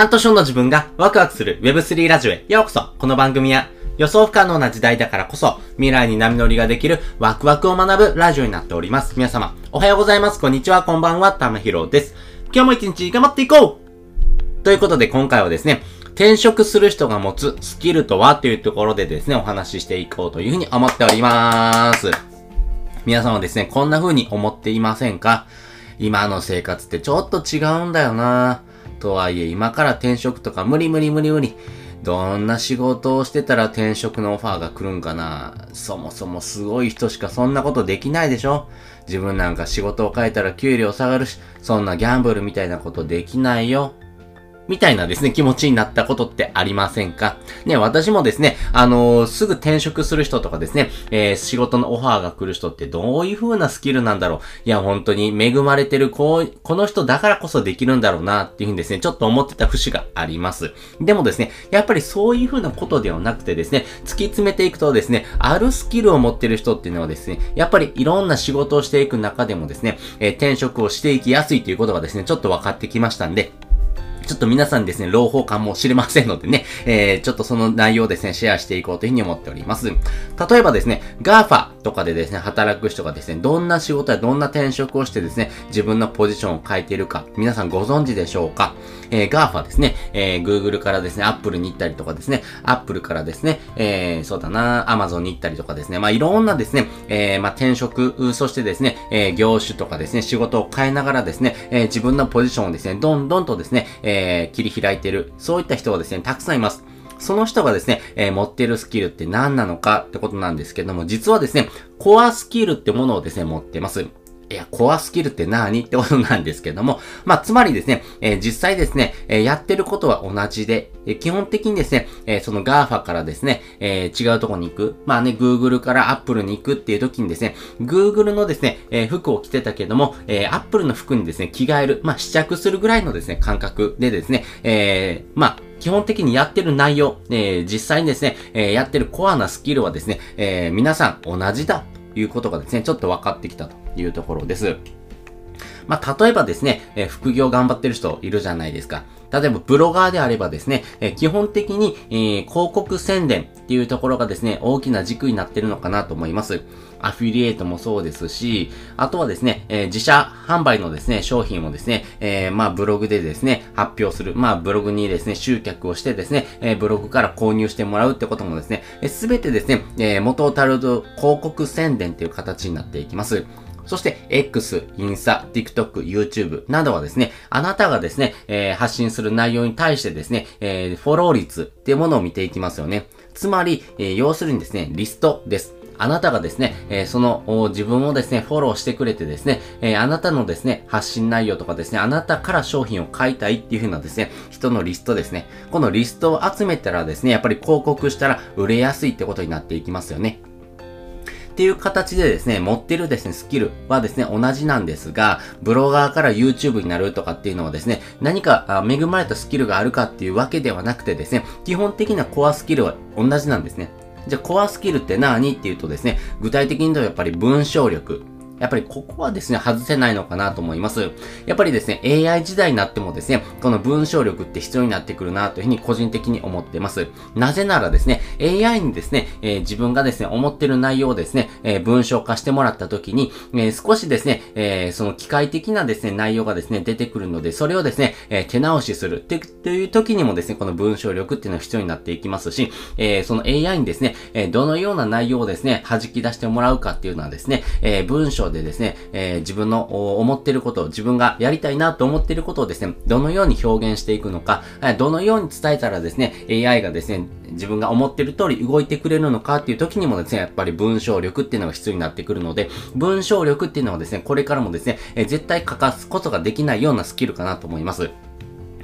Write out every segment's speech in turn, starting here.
半年後の自分がワクワクする Web3 ラジオへようこそこの番組は予想不可能な時代だからこそ未来に波乗りができるワクワクを学ぶラジオになっております。皆様、おはようございます。こんにちは。こんばんは。たまひろです。今日も一日頑張っていこうということで今回はですね、転職する人が持つスキルとはというところでですね、お話ししていこうというふうに思っております。皆さんはですね、こんな風に思っていませんか？今の生活ってちょっと違うんだよなぁとはいえ、今から転職とか無理無理無理無理。どんな仕事をしてたら転職のオファーが来るんかなそもそもすごい人しかそんなことできないでしょ自分なんか仕事を変えたら給料下がるし、そんなギャンブルみたいなことできないよ。みたいなですね、気持ちになったことってありませんか？ね、私もですね、あのー、すぐ転職する人とかですね、えー、仕事のオファーが来る人ってどういう風なスキルなんだろう？いや、本当に恵まれてる、こう、この人だからこそできるんだろうな、っていう風にですね、ちょっと思ってた節があります。でもですね、やっぱりそういう風なことではなくてですね、突き詰めていくとですね、あるスキルを持ってる人っていうのはですね、やっぱりいろんな仕事をしていく中でもですね、えー、転職をしていきやすいということがですね、ちょっと分かってきましたんで、ちょっと皆さんですね、朗報かもしれませんのでね、えー、ちょっとその内容をですね、シェアしていこうというふうに思っております。例えばですね、GAFA とかでですね、働く人がですね、どんな仕事やどんな転職をしてですね、自分のポジションを変えているか、皆さんご存知でしょうか？えー、GAFA ですね、えー、Google からですね、Apple に行ったりとかですね、Apple からですね、えー、そうだな、Amazon に行ったりとかですね、まあ、いろんなですね、えー、まあ、転職、そしてですね、えー、業種とかですね、仕事を変えながらですね、えー、自分のポジションをですね、どんどんとですね、えー、切り開いている、そういった人はですね、たくさんいます。その人がですね、えー、持ってるスキルって何なのかってことなんですけども、実はですね、コアスキルってものをですね、持ってます。いや、コアスキルって何ってことなんですけども、まあ、つまりですね、えー、実際ですね、えー、やってることは同じで、えー、基本的にですね、えその GAFA からですね、え違うとこに行く、まあね、Google から Apple に行くっていう時にですね、Google のですね、え服を着てたけども、え Apple の服にですね、着替える、まあ、試着するぐらいのですね、感覚でですね、えまあ、基本的にやってる内容、え実際にですね、えやってるコアなスキルはですね、え皆さん同じだということがですね、ちょっと分かってきたというところです。まあ、例えばですね、え、副業頑張ってる人いるじゃないですか。例えば、ブロガーであればですね、え、基本的に、えー、広告宣伝っていうところがですね、大きな軸になってるのかなと思います。アフィリエイトもそうですし、あとはですね、えー、自社販売のですね、商品をですね、えー、まあブログでですね、発表する。まあブログにですね、集客をしてですね、えー、ブログから購入してもらうってこともですね、す、え、べ、てですね、え、元をたる広告宣伝っていう形になっていきます。そして X、インスタ、TikTok、YouTube などはですね、あなたがですね、えー、発信する内容に対してですね、えー、フォロー率っていうものを見ていきますよね。つまり、えー、要するにですね、リストです。あなたがですね、えー、その自分をですね、フォローしてくれてですね、えー、あなたのですね、発信内容とかですね、あなたから商品を買いたいっていう風なですね、人のリストですね。このリストを集めたらですね、やっぱり広告したら売れやすいってことになっていきますよね。っていう形でですね、持ってるですね、スキルはですね、同じなんですが、ブロガーから YouTube になるとかっていうのはですね、何か恵まれたスキルがあるかっていうわけではなくてですね、基本的なコアスキルは同じなんですね。じゃあ、コアスキルって何っていうとですね、具体的に言うとやっぱり文章力、やっぱりここはですね、外せないのかなと思います。やっぱりですね、AI 時代になってもですね、この文章力って必要になってくるなというふうに個人的に思ってます。なぜならですね、AI にですね、えー、自分がですね、思ってる内容をですね、えー、文章化してもらった時に、えー、少しですね、えその機械的なですね、内容がですね、出てくるので、それをですね、え手直しするっていう時にもですね、この文章力っていうのは必要になっていきますし、えその AI にですね、えどのような内容をですね、弾き出してもらうかっていうのはですね、え文章でですね、えー、自分の思ってることを、自分がやりたいなと思ってることをですね、どのように表現していくのか、どのように伝えたらですね、AI がですね、自分が思ってる通り動いてくれるのかっていう時にもですね、やっぱり文章力っていうのが必要になってくるので、文章力っていうのはですね、これからもですね、えー、絶対欠かすことができないようなスキルかなと思います。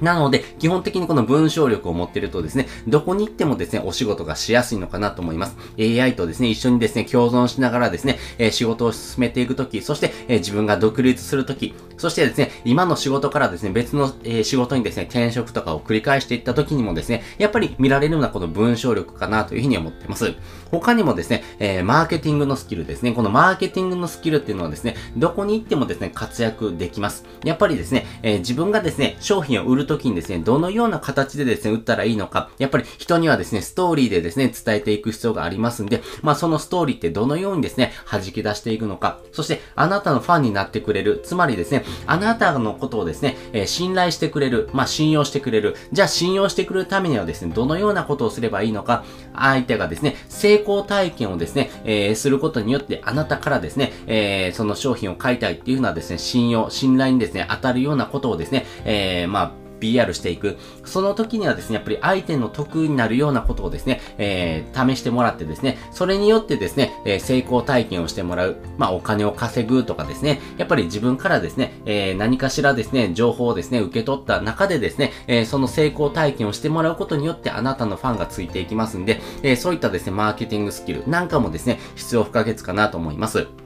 なので、基本的にこの文章力を持ってるとですね、どこに行ってもですね、お仕事がしやすいのかなと思います。AI とですね、一緒にですね、共存しながらですね、え、仕事を進めていくとき、そして、え、自分が独立するとき、そしてですね、今の仕事からですね、別の、えー、仕事にですね、転職とかを繰り返していった時にもですね、やっぱり見られるのはこの文章力かなというふうに思ってます。他にもですね、えー、マーケティングのスキルですね。このマーケティングのスキルっていうのはですね、どこに行ってもですね、活躍できます。やっぱりですね、えー、自分がですね、商品を売るときにですね、どのような形でですね、売ったらいいのか、やっぱり人にはですね、ストーリーでですね、伝えていく必要がありますんで、まあそのストーリーってどのようにですね、弾き出していくのか、そしてあなたのファンになってくれる、つまりですね、あなたのことをですね、えー、信頼してくれる、まあ信用してくれる、じゃあ信用してくれるためにはですね、どのようなことをすればいいのか、相手がですね、成功体験をですね、えー、することによってあなたからですね、えー、その商品を買いたいっていうふうなですね、信用、信頼にですね、当たるようなことをですね、え、まあ、PR していく。その時にはですね、やっぱり相手の得になるようなことをですね、えー、試してもらってですね、それによってですね、えー、成功体験をしてもらう。まあ、お金を稼ぐとかですね、やっぱり自分からですね、えー、何かしらですね、情報をですね、受け取った中でですね、え、その成功体験をしてもらうことによってあなたのファンがついていきますんで、え、そういったですね、マーケティングスキルなんかもですね、必要不可欠かなと思います。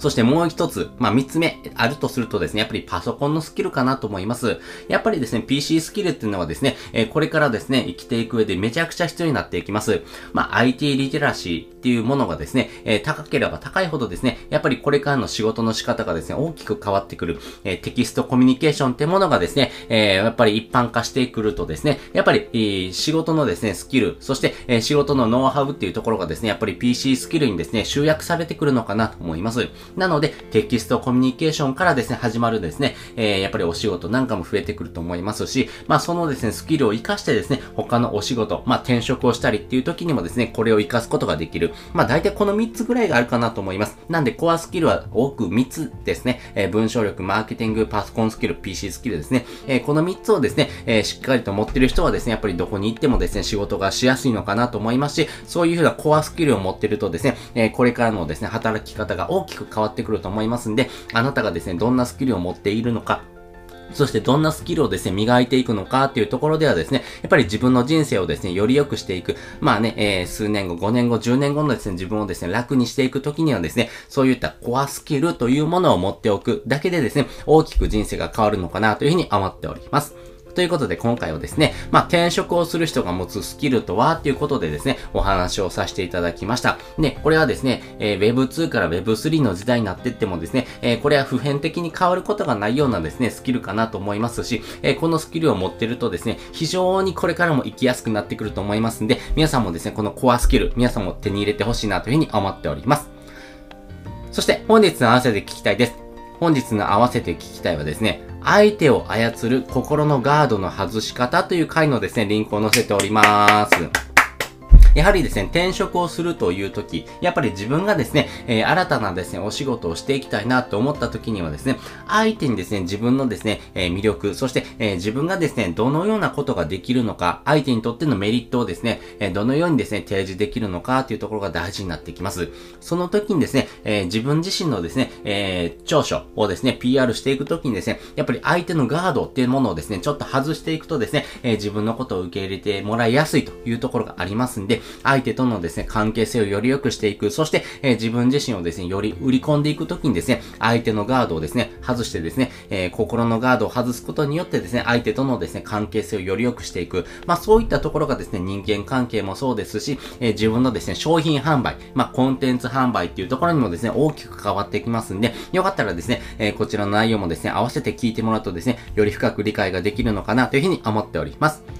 そしてもう一つ、まあ、三つ目あるとするとですね、やっぱりパソコンのスキルかなと思います。やっぱりですね、PC スキルっていうのはですね、え、これからですね、生きていく上でめちゃくちゃ必要になっていきます。まあ、IT リテラシーっていうものがですね、え、高ければ高いほどですね、やっぱりこれからの仕事の仕方がですね、大きく変わってくる。え、テキストコミュニケーションってものがですね、えやっぱり一般化してくるとですね、やっぱり、え、仕事のですね、スキル、そして、え、仕事のノウハウっていうところがですね、やっぱり PC スキルにですね、集約されてくるのかなと思います。なので、テキストコミュニケーションからですね、始まるですね、えー、やっぱりお仕事なんかも増えてくると思いますし、まあそのですね、スキルを活かしてですね、他のお仕事、まあ転職をしたりっていう時にもですね、これを活かすことができる。まあ大体この3つぐらいがあるかなと思います。なんでコアスキルは多く3つですね、えー、文章力、マーケティング、パソコンスキル、PC スキルですね、えー、この3つをですね、えー、しっかりと持ってる人はですね、やっぱりどこに行ってもですね、仕事がしやすいのかなと思いますし、そういうふうなコアスキルを持ってるとですね、え、これからのですね、働き方が大きく変わ変わってくると思いますんで、あなたがですね、どんなスキルを持っているのか、そしてどんなスキルをですね、磨いていくのかっていうところではですね、やっぱり自分の人生をですね、より良くしていく。まあね、えー、数年後、5年後、10年後のですね、自分をですね、楽にしていくときにはですね、そういったコアスキルというものを持っておくだけでですね、大きく人生が変わるのかなというふうに思っております。ということで今回はですね、まあ、転職をする人が持つスキルとはっていうことでですね、お話をさせていただきました。で、これはですね、えー、Web2 から Web3 の時代になってってもですね、えー、これは普遍的に変わることがないようなですね、スキルかなと思いますし、えー、このスキルを持ってるとですね、非常にこれからも生きやすくなってくると思いますんで、皆さんもですね、このコアスキル、皆さんも手に入れてほしいなというふうに思っております。そして本日の合わせて聞きたいです。本日の合わせて聞きたいはですね、相手を操る心のガードの外し方という回のですね、リンクを載せております。やはりですね、転職をするという時、やっぱり自分がですね、えー、新たなですね、お仕事をしていきたいなと思った時にはですね、相手にですね、自分のですね、えー、魅力、そして、えー、自分がですね、どのようなことができるのか、相手にとってのメリットをですね、えどのようにですね、提示できるのかというところが大事になってきます。その時にですね、え自分自身のですね、え長所をですね、PR していく時にですね、やっぱり相手のガードっていうものをですね、ちょっと外していくとですね、え自分のことを受け入れてもらいやすいというところがありますんで、相手とのですね、関係性をより良くしていく。そして、えー、自分自身をですね、より売り込んでいくときにですね、相手のガードをですね、外してですね、えー、心のガードを外すことによってですね、相手とのですね、関係性をより良くしていく。まあ、そういったところがですね、人間関係もそうですし、えー、自分のですね、商品販売、まあ、コンテンツ販売っていうところにもですね、大きく関わってきますんで、よかったらですね、えこちらの内容もですね、合わせて聞いてもらうとですね、より深く理解ができるのかなというふうに思っております。